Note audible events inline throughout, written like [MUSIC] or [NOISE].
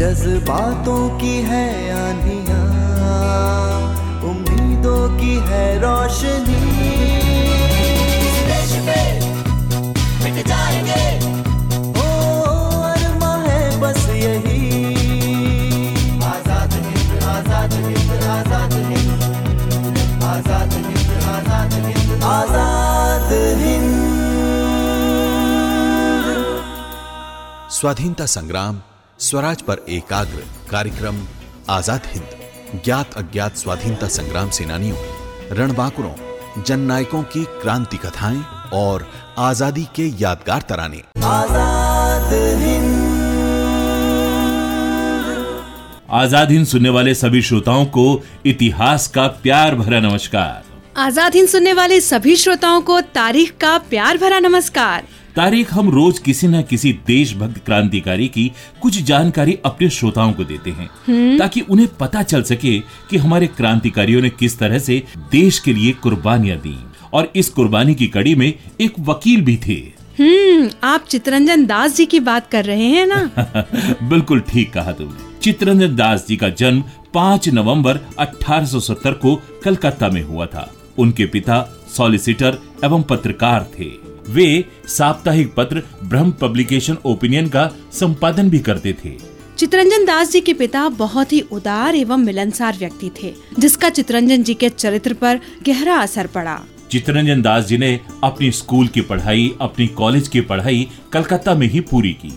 जज्बातों की है आंधिया उम्मीदों की है रोशनी। स्वाधीनता संग्राम स्वराज पर एकाग्र कार्यक्रम आज़ाद हिंद ज्ञात अज्ञात स्वाधीनता संग्राम सेनानियों रणबांकुरों जननायकों की क्रांति कथाएँ और आज़ादी के यादगार तराने। आज़ाद हिंद। आज़ाद हिंद सुनने वाले सभी श्रोताओं को इतिहास का प्यार भरा नमस्कार। आज़ाद हिंद सुनने वाले सभी श्रोताओं को तारीख का प्यार भरा नमस्कार। तारीख हम रोज किसी न किसी देशभक्त क्रांतिकारी की कुछ जानकारी अपने श्रोताओं को देते हैं ताकि उन्हें पता चल सके कि हमारे क्रांतिकारियों ने किस तरह से देश के लिए कुर्बानियाँ दी। और इस कुर्बानी की कड़ी में एक वकील भी थे। हम्म आप चितरंजन दास जी की बात कर रहे हैं ना? [LAUGHS] बिल्कुल ठीक कहा तुमने। चित्रंजन दास जी का जन्म 5 नवंबर 1870 को कलकत्ता में हुआ था। उनके पिता सॉलिसिटर एवं पत्रकार थे। वे साप्ताहिक पत्र ब्रह्म पब्लिकेशन ओपिनियन का संपादन भी करते थे। चितरंजन दास जी के पिता बहुत ही उदार एवं मिलनसार व्यक्ति थे जिसका चितरंजन जी के चरित्र पर गहरा असर पड़ा। चित्रंजन दास जी ने अपनी स्कूल की पढ़ाई अपनी कॉलेज की पढ़ाई कलकत्ता में ही पूरी की।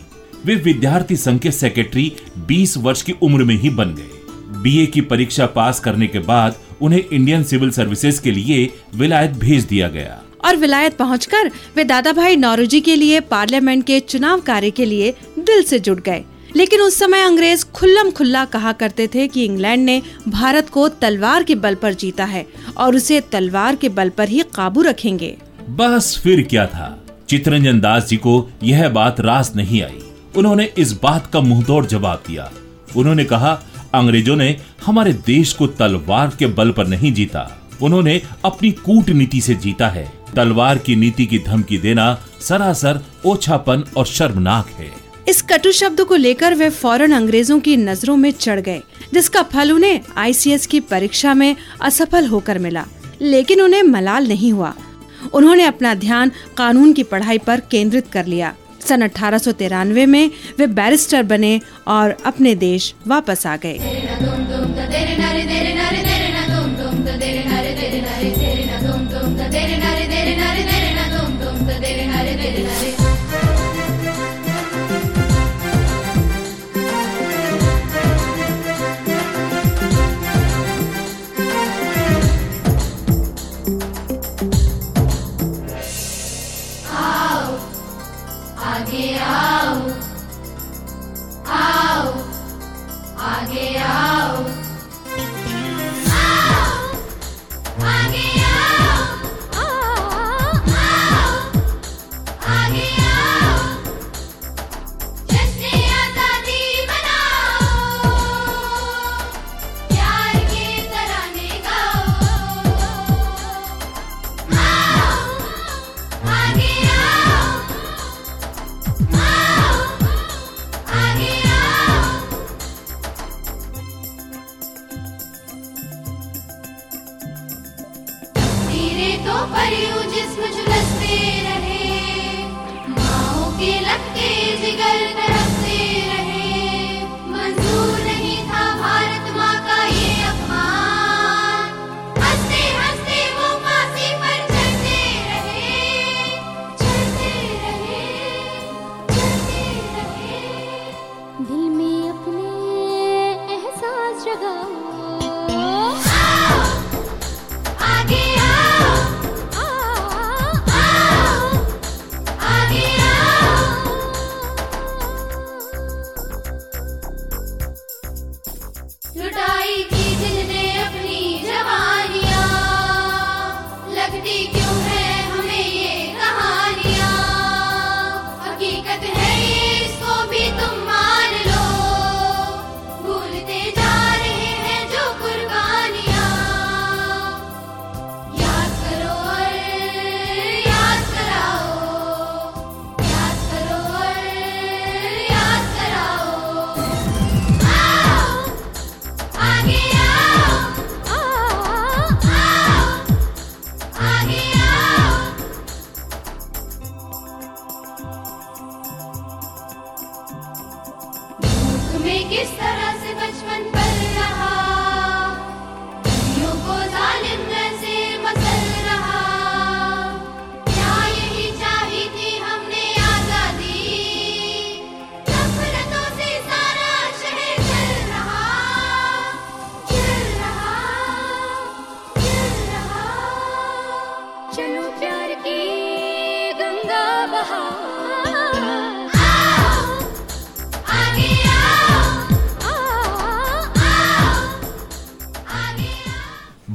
वे विद्यार्थी संघ के सेक्रेटरी 20 वर्ष की उम्र में ही बन गए। बीए की परीक्षा पास करने के बाद उन्हें इंडियन सिविल सर्विसेज़ के लिए विलायत भेज दिया गया। और विलायत पहुंचकर वे दादा भाई नौरोजी के लिए पार्लियामेंट के चुनाव कार्य के लिए दिल से जुट गए। लेकिन उस समय अंग्रेज़ खुल्लम खुल्ला कहा करते थे कि इंग्लैंड ने भारत को तलवार के बल पर जीता है और उसे तलवार के बल पर ही काबू रखेंगे। बस फिर क्या था? चित्रंजन दास जी को यह बात रास नहीं आई। उन्होंने इस बात का मुंहतोड़ जवाब दिया। उन्होंने कहा अंग्रेज़ों ने हमारे देश को तलवार के बल पर नहीं जीता। उन्होंने अपनी कूटनीति से जीता है। तलवार की नीति की धमकी देना सरासर ओछापन और शर्मनाक है। इस कटु शब्द को लेकर वे फ़ौरन अंग्रेज़ों की नज़रों में चढ़ गए, जिसका फल उन्हें आईसीएस की परीक्षा में असफल होकर मिला। लेकिन उन्हें मलाल नहीं हुआ। उन्होंने अपना ध्यान कानून की पढ़ाई पर केंद्रित कर लिया। सन अठारह में वे बैरिस्टर बने और अपने देश वापस आ गए। तेरे जिस जिस्म झुलसते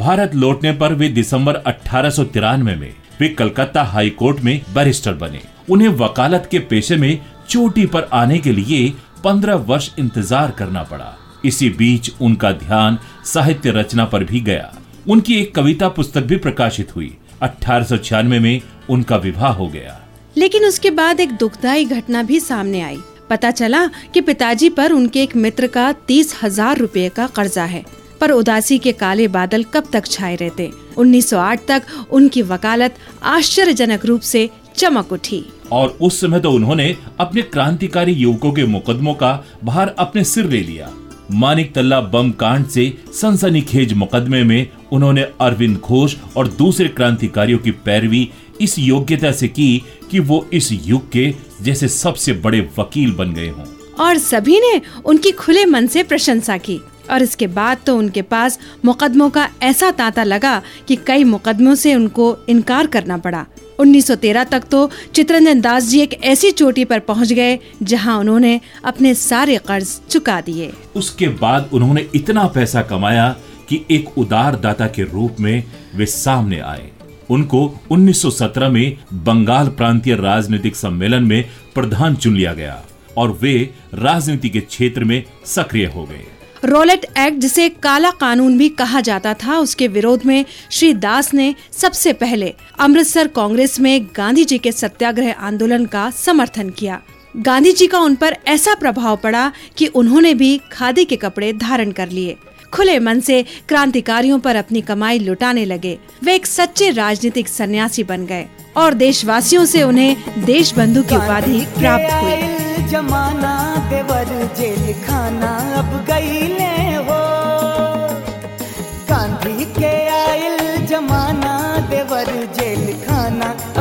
भारत लौटने पर वे दिसंबर अठारह सौ तिरानवे में वे कलकत्ता हाई कोर्ट में बैरिस्टर बने। उन्हें वकालत के पेशे में चोटी पर आने के लिए पंद्रह वर्ष इंतज़ार करना पड़ा। इसी बीच उनका ध्यान साहित्य रचना पर भी गया। उनकी एक कविता पुस्तक भी प्रकाशित हुई। अठारह सौ छियानवे में उनका विवाह हो गया। लेकिन उसके बाद एक दुखदायी घटना भी सामने आई। पता चला कि पिताजी पर उनके एक मित्र का तीस हज़ार रूपए का कर्जा है। पर उदासी के काले बादल कब तक छाए रहते? 1908 तक उनकी वकालत आश्चर्यजनक रूप से चमक उठी। और उस समय तो उन्होंने अपने क्रांतिकारी युवकों के मुकदमों का भार अपने सिर ले लिया। मानिक तल्ला बम कांड से सनसनीखेज मुकदमे में उन्होंने अरविंद घोष और दूसरे क्रांतिकारियों की पैरवी इस योग्यता से की कि वो इस युग के जैसे सबसे बड़े वकील बन गए हों। और सभी ने उनकी खुले मन से प्रशंसा की। और इसके बाद तो उनके पास मुकदमों का ऐसा तांता लगा कि कई मुकदमों से उनको इनकार करना पड़ा। 1913 तक तो चित्रंजन दास जी एक ऐसी चोटी पर पहुँच गए, जहाँ उन्होंने अपने सारे कर्ज चुका दिए। उसके बाद उन्होंने इतना पैसा कमाया कि एक उदार दाता के रूप में वे सामने आए। उनको 1917 में बंगाल प्रांतीय राजनीतिक सम्मेलन में प्रधान चुन लिया गया और वे राजनीति के क्षेत्र में सक्रिय हो गए। रोलेट एक्ट, जिसे काला कानून भी कहा जाता था, उसके विरोध में श्री दास ने सबसे पहले अमृतसर कांग्रेस में गांधी जी के सत्याग्रह आंदोलन का समर्थन किया। गांधी जी का उन पर ऐसा प्रभाव पड़ा कि उन्होंने भी खादी के कपड़े धारण कर लिए। खुले मन से क्रांतिकारियों पर अपनी कमाई लुटाने लगे। वे एक सच्चे राजनीतिक सन्यासी बन गए और देशवासियों से उन्हें देश बंधु की उपाधि प्राप्त हुई। जमाना देवर जेल खाना अब गईले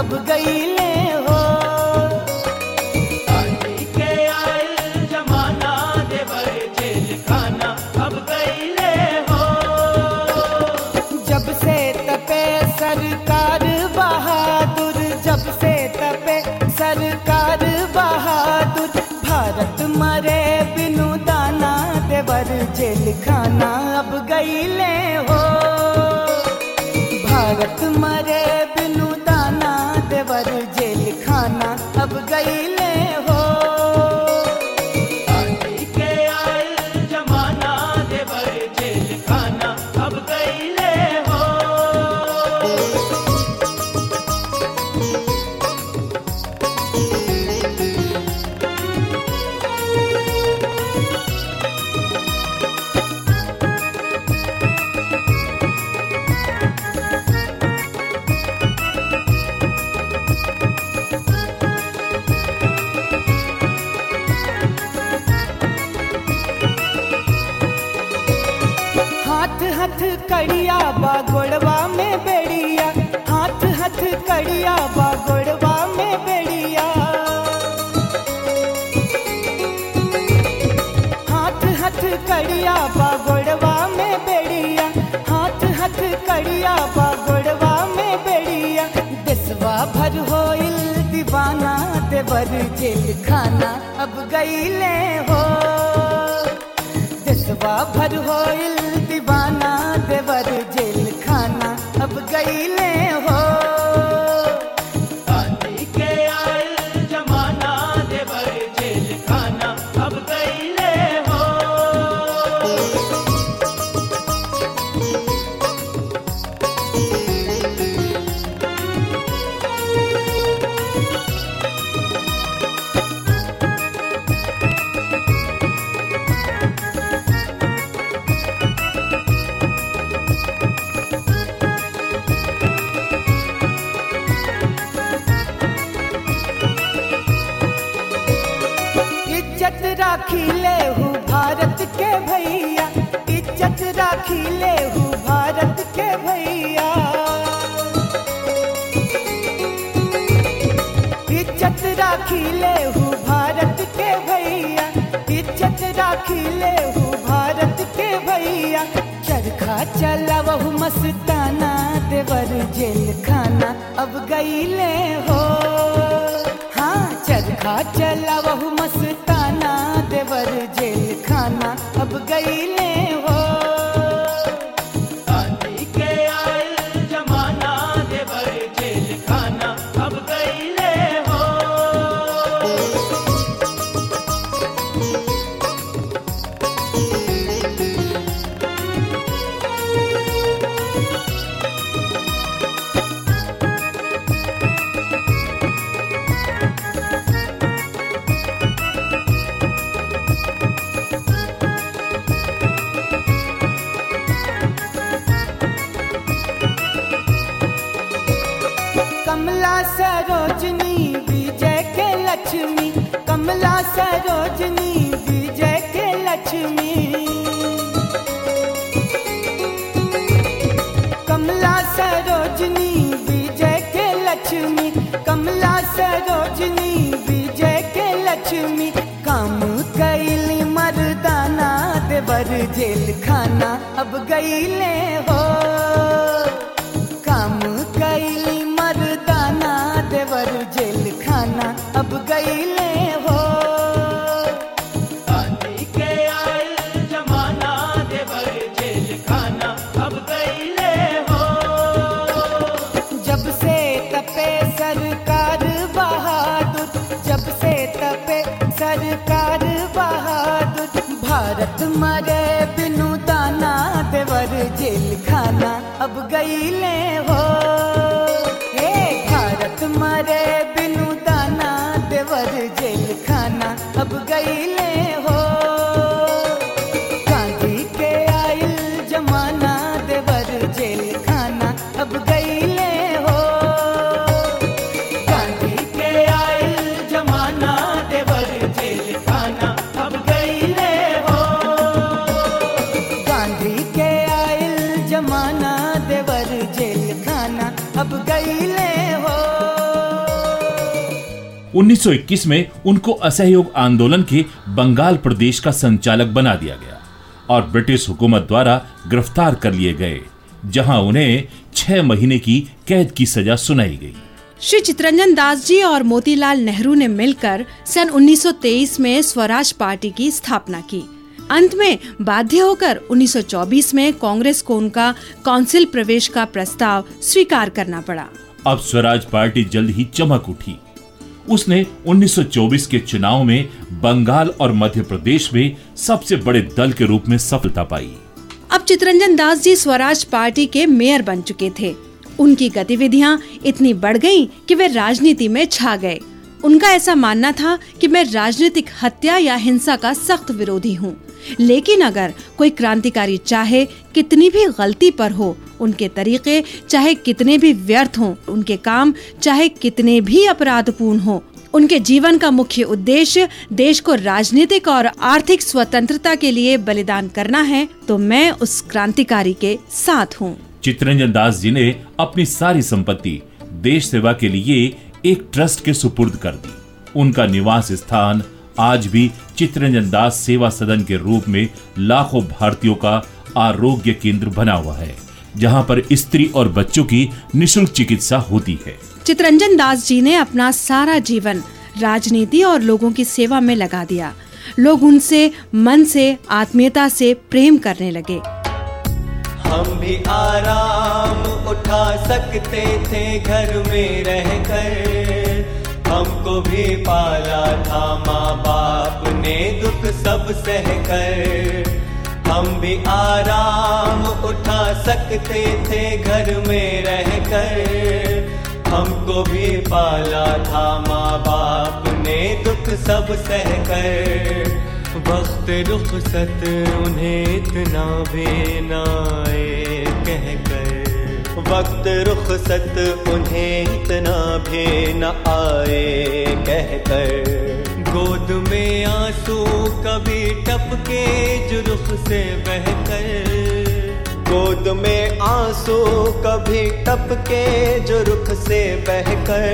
अब गईले हो? के आइल जमाना देवर जेल खाना अब गईले हो? जब से तपे सरकार बहादुर जब से तपे सरकार बहादुर भारत मरे बिनु दाना देवर जेल खाना अब गईले हो? भारत मरे देवर जेल खाना अब गई ले हो। जसवा भर हो दीवाना, देवर जेल खाना अब गई ले हो। राखी ले भारत के भैया, इज़्ज़त राखी ले भारत के भैया। इज़्ज़त राखी ले भारत के भैया, इज़्ज़त राखी ले भारत के भैया। चरखा चला बहु मस्ताना, देवर जेल खाना, अब गईले हो हाँ। चरखा चला बहु मस्ताना देवर जेल खाना अब गईले हो गांधी देवर जेल खाना, अब गई ले हो। काम कई मर्दाना, देवर जेल खाना, अब गई ले हो। जेल खाना अब गई ले हो हे भारत मरे बिनु दाना, देवर जेल खाना अब गईले हो गांधी के आयल जमाना, देवर जेल 1921 में उनको असहयोग आंदोलन के बंगाल प्रदेश का संचालक बना दिया गया और ब्रिटिश हुकूमत द्वारा गिरफ़्तार कर लिए गए जहाँ उन्हें छह महीने की कैद की सजा सुनाई गई। श्री चितरंजन दास जी और मोतीलाल नेहरू ने मिलकर सन 1923 में स्वराज पार्टी की स्थापना की। अंत में बाध्य होकर 1924 में कांग्रेस को उनका काउंसिल प्रवेश का प्रस्ताव स्वीकार करना पड़ा। अब स्वराज पार्टी जल्द ही चमक उठी। उसने 1924 के चुनाव में बंगाल और मध्य प्रदेश में सबसे बड़े दल के रूप में सफलता पाई। अब चितरंजन दास जी स्वराज पार्टी के मेयर बन चुके थे। उनकी गतिविधियाँ इतनी बढ़ गईं कि वे राजनीति में छा गए। उनका ऐसा मानना था कि मैं राजनीतिक हत्या या हिंसा का सख्त विरोधी हूँ। लेकिन अगर कोई क्रांतिकारी चाहे कितनी भी गलती पर हो, उनके तरीके चाहे कितने भी व्यर्थ हों, उनके काम चाहे कितने भी अपराधपूर्ण हो, उनके जीवन का मुख्य उद्देश्य देश को राजनीतिक और आर्थिक स्वतंत्रता के लिए बलिदान करना है तो मैं उस क्रांतिकारी के साथ हूँ। चित्रंजन दास जी ने अपनी सारी संपत्ति देश सेवा के लिए एक ट्रस्ट के सुपुर्द कर दी। उनका निवास स्थान आज भी चित्रंजन दास सेवा सदन के रूप में लाखों भारतीयों का आरोग्य केंद्र बना हुआ है, जहाँ पर स्त्री और बच्चों की निशुल्क चिकित्सा होती है। चितरंजन दास जी ने अपना सारा जीवन राजनीति और लोगों की सेवा में लगा दिया। लोग उनसे, मन से, आत्मीयता से प्रेम करने लगे। हम भी आराम उठा सकते थे घर में रह रहकर। हमको भी पाला था माँ बाप ने दुख सब सह कर। हम भी आराम उठा सकते थे घर में रह रहकर। हमको भी पाला था माँ बाप ने दुख सब सह कर। वक्त रुखसत उन्हें इतना भी ना आए कह कर वक्त रुखसत उन्हें इतना भी न आए कह कर गोद में आँसू कभी टपके जो रुख से बह कर गोद में आँसू कभी टपके जो रुख से बह कर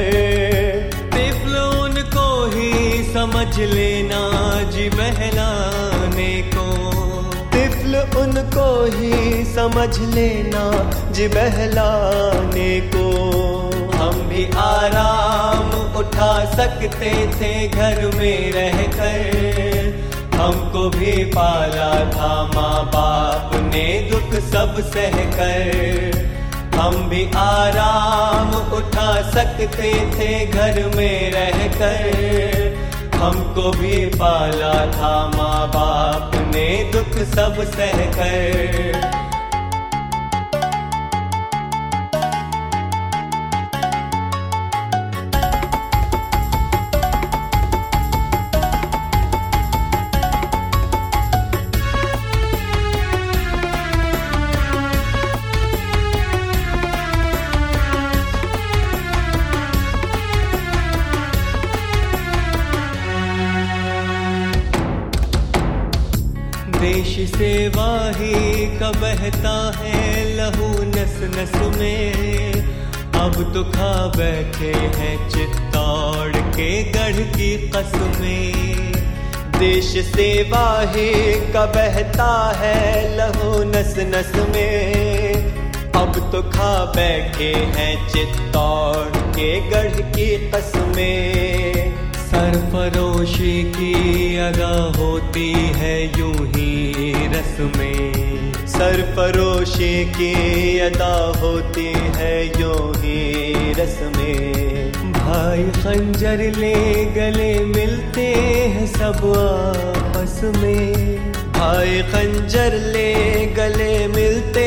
तिफल उनको ही समझ लेना जी बहलाने को। तिफल उनको ही समझ लेना जी बहलाने को। हम भी आराम उठा सकते थे घर में रह रहकर। हमको भी पाला था माँ बाप ने दुख सब सह कर हम भी आराम उठा सकते थे घर में रहकर। हमको भी पाला था माँ बाप ने दुख सब सह कर है लहू नस नस में। अब तो खा बैठे हैं चित्तौड़ के गढ़ की कसमें। देश से वाही का बहता है लहू नस नस में। अब तो खा बैठे हैं चित्तौड़ के गढ़ की कसमें। सरफरोशी की अदा होती है यूँ ही रस में सरफरोशी की अदा होती है यो ही रस में भाई खंजर ले गले मिलते हैं सब आपस में। भाई खंजर ले गले मिलते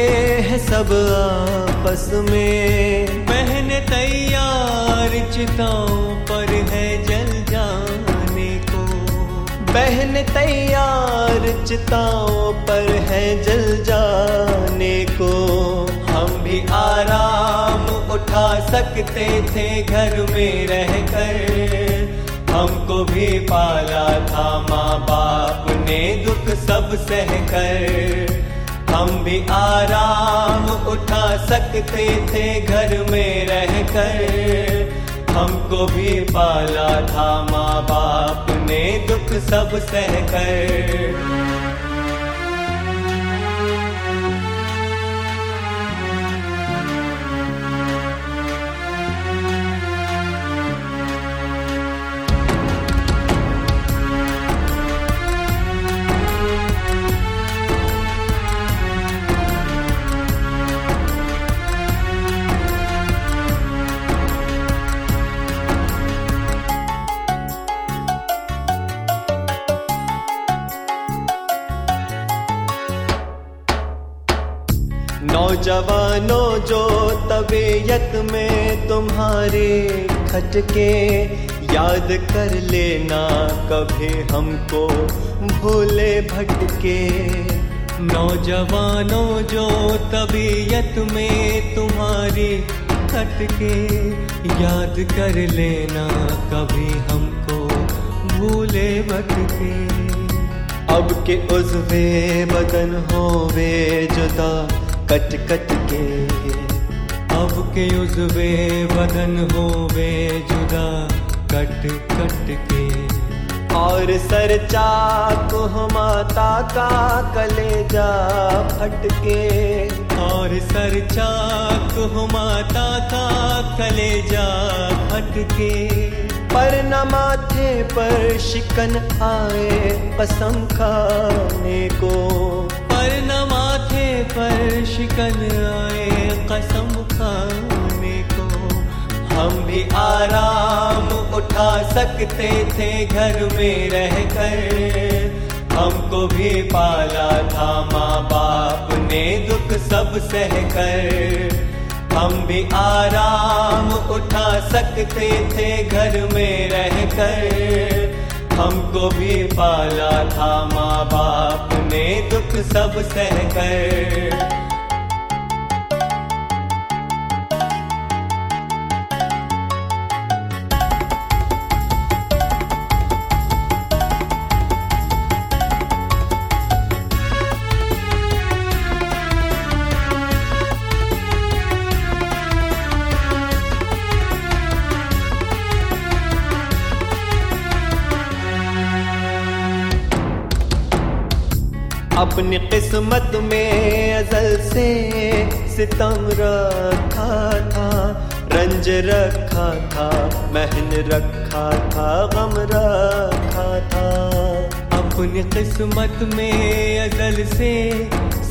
हैं सब आपस में। बहन तैयार चिताओं पर बहन तैयार चिताओं पर है जल जाने को। हम भी आराम उठा सकते थे घर में रहकर। हमको भी पाला था माँ बाप ने दुख सब सह कर हम भी आराम उठा सकते थे घर में रहकर। हमको भी पाला था माँ बाप ने दुख सब सह कर तबीयत में तुम्हारे खटके याद कर लेना कभी हमको भूले भटके। नौजवानों जो तबीयत में तुम्हारी खटके, याद कर लेना कभी हमको भूले भटके। अब के उजवे बदन होवे जुदा कट कट के। अब के उजवे बदन होवे जुदा, कट कट के। और सर चाक माता का कलेजा फटके। और सर चाक माता का कलेजा फटके। पर न माथे पर शिकन आए कसम खाने को। न माथे पर शिकन आए कसम खाने को। हम भी आराम उठा सकते थे घर में रहकर। हमको भी पाला था माँ बाप ने दुख सब सह कर हम भी आराम उठा सकते थे घर में रहकर। हमको भी पाला था माँ बाप ने दुख सब सह कर अपनी किस्मत में अजल से सितम रखा था, रंज रखा था, महन रखा था, गम रखा था। अपनी किस्मत में अजल से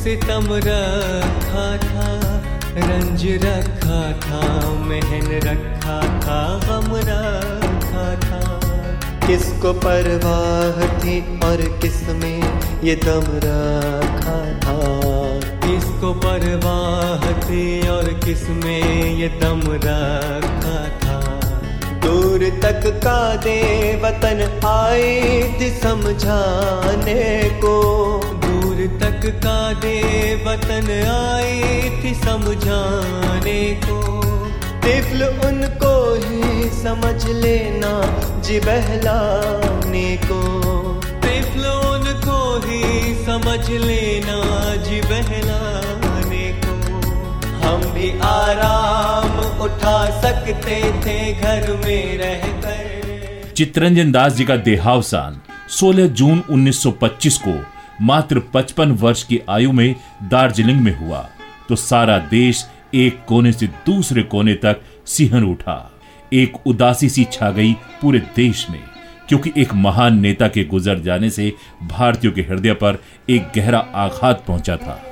सितम रखा था, रंज रखा था, महन रखा था, गम रखा था। किसको परवाह थी और किसमें ये दम रखा था? किसको परवाह थी और किसमें ये दम रखा था? दूर तक का दे वतन आए थी समझाने को। दूर तक का दे वतन आए थी समझाने को। तिफल उनको ही समझ लेना जी बहलाने को। तिफल देख लो उनको ही समझ लेना जी बहलाने को। हम भी आराम उठा सकते थे घर में रहकर। चित्रंजन दास जी का देहावसान 16 जून 1925 को मात्र 55 वर्ष की आयु में दार्जिलिंग में हुआ तो सारा देश एक कोने से दूसरे कोने तक सिहन उठा। एक उदासी सी छा गई पूरे देश में क्योंकि एक महान नेता के गुजर जाने से भारतीयों के हृदय पर एक गहरा आघात पहुँचा था।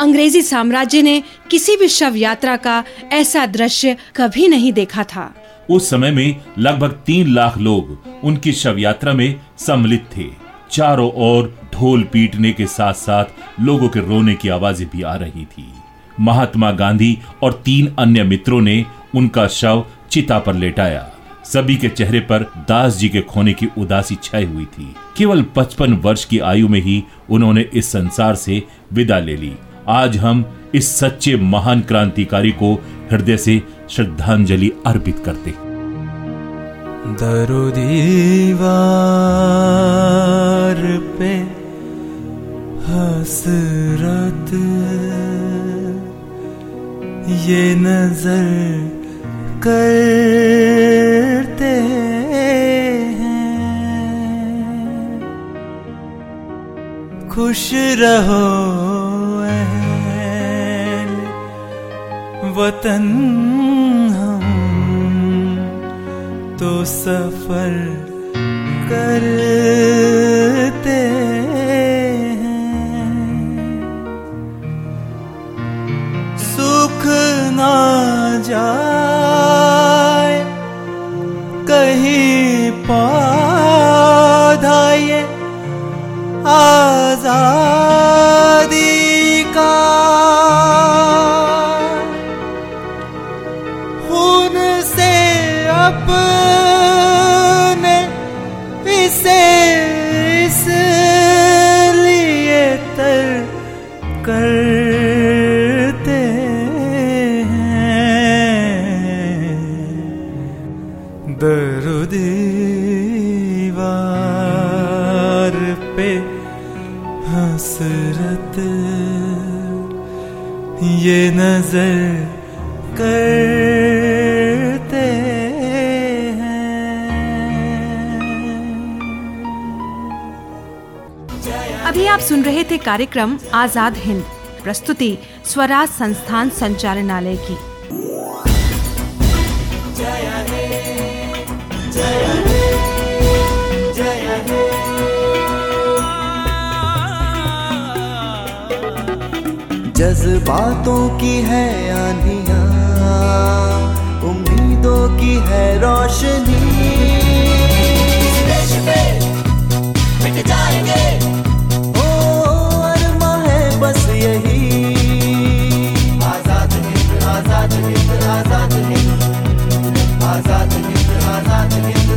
अंग्रेज़ी साम्राज्य ने किसी भी शव यात्रा का ऐसा दृश्य कभी नहीं देखा था। उस समय में लगभग तीन लाख लोग उनकी शव यात्रा में सम्मिलित थे। चारों ओर ढोल पीटने के साथ साथ लोगों के रोने की आवाज़ें भी आ रही थी। महात्मा गांधी और तीन अन्य मित्रों ने उनका शव चिता पर लेटाया। सभी के चेहरे पर दास जी के खोने की उदासी छाई हुई थी। केवल 55 वर्ष की आयु में ही उन्होंने इस संसार से विदा ले ली। आज हम इस सच्चे महान क्रांतिकारी को हृदय से श्रद्धांजलि अर्पित करते दरो दीवार पे हसरत, ये नज़र करते हैं। खुश रहो वतन हम तो सफ़र करते हैं। सुख ना जाए आज़ादी कार्यक्रम आज़ाद हिंद प्रस्तुति स्वराज संस्थान संचालनालय की। जज्बातों की है आंधियाँ उम्मीदों की है रोशनी। ओ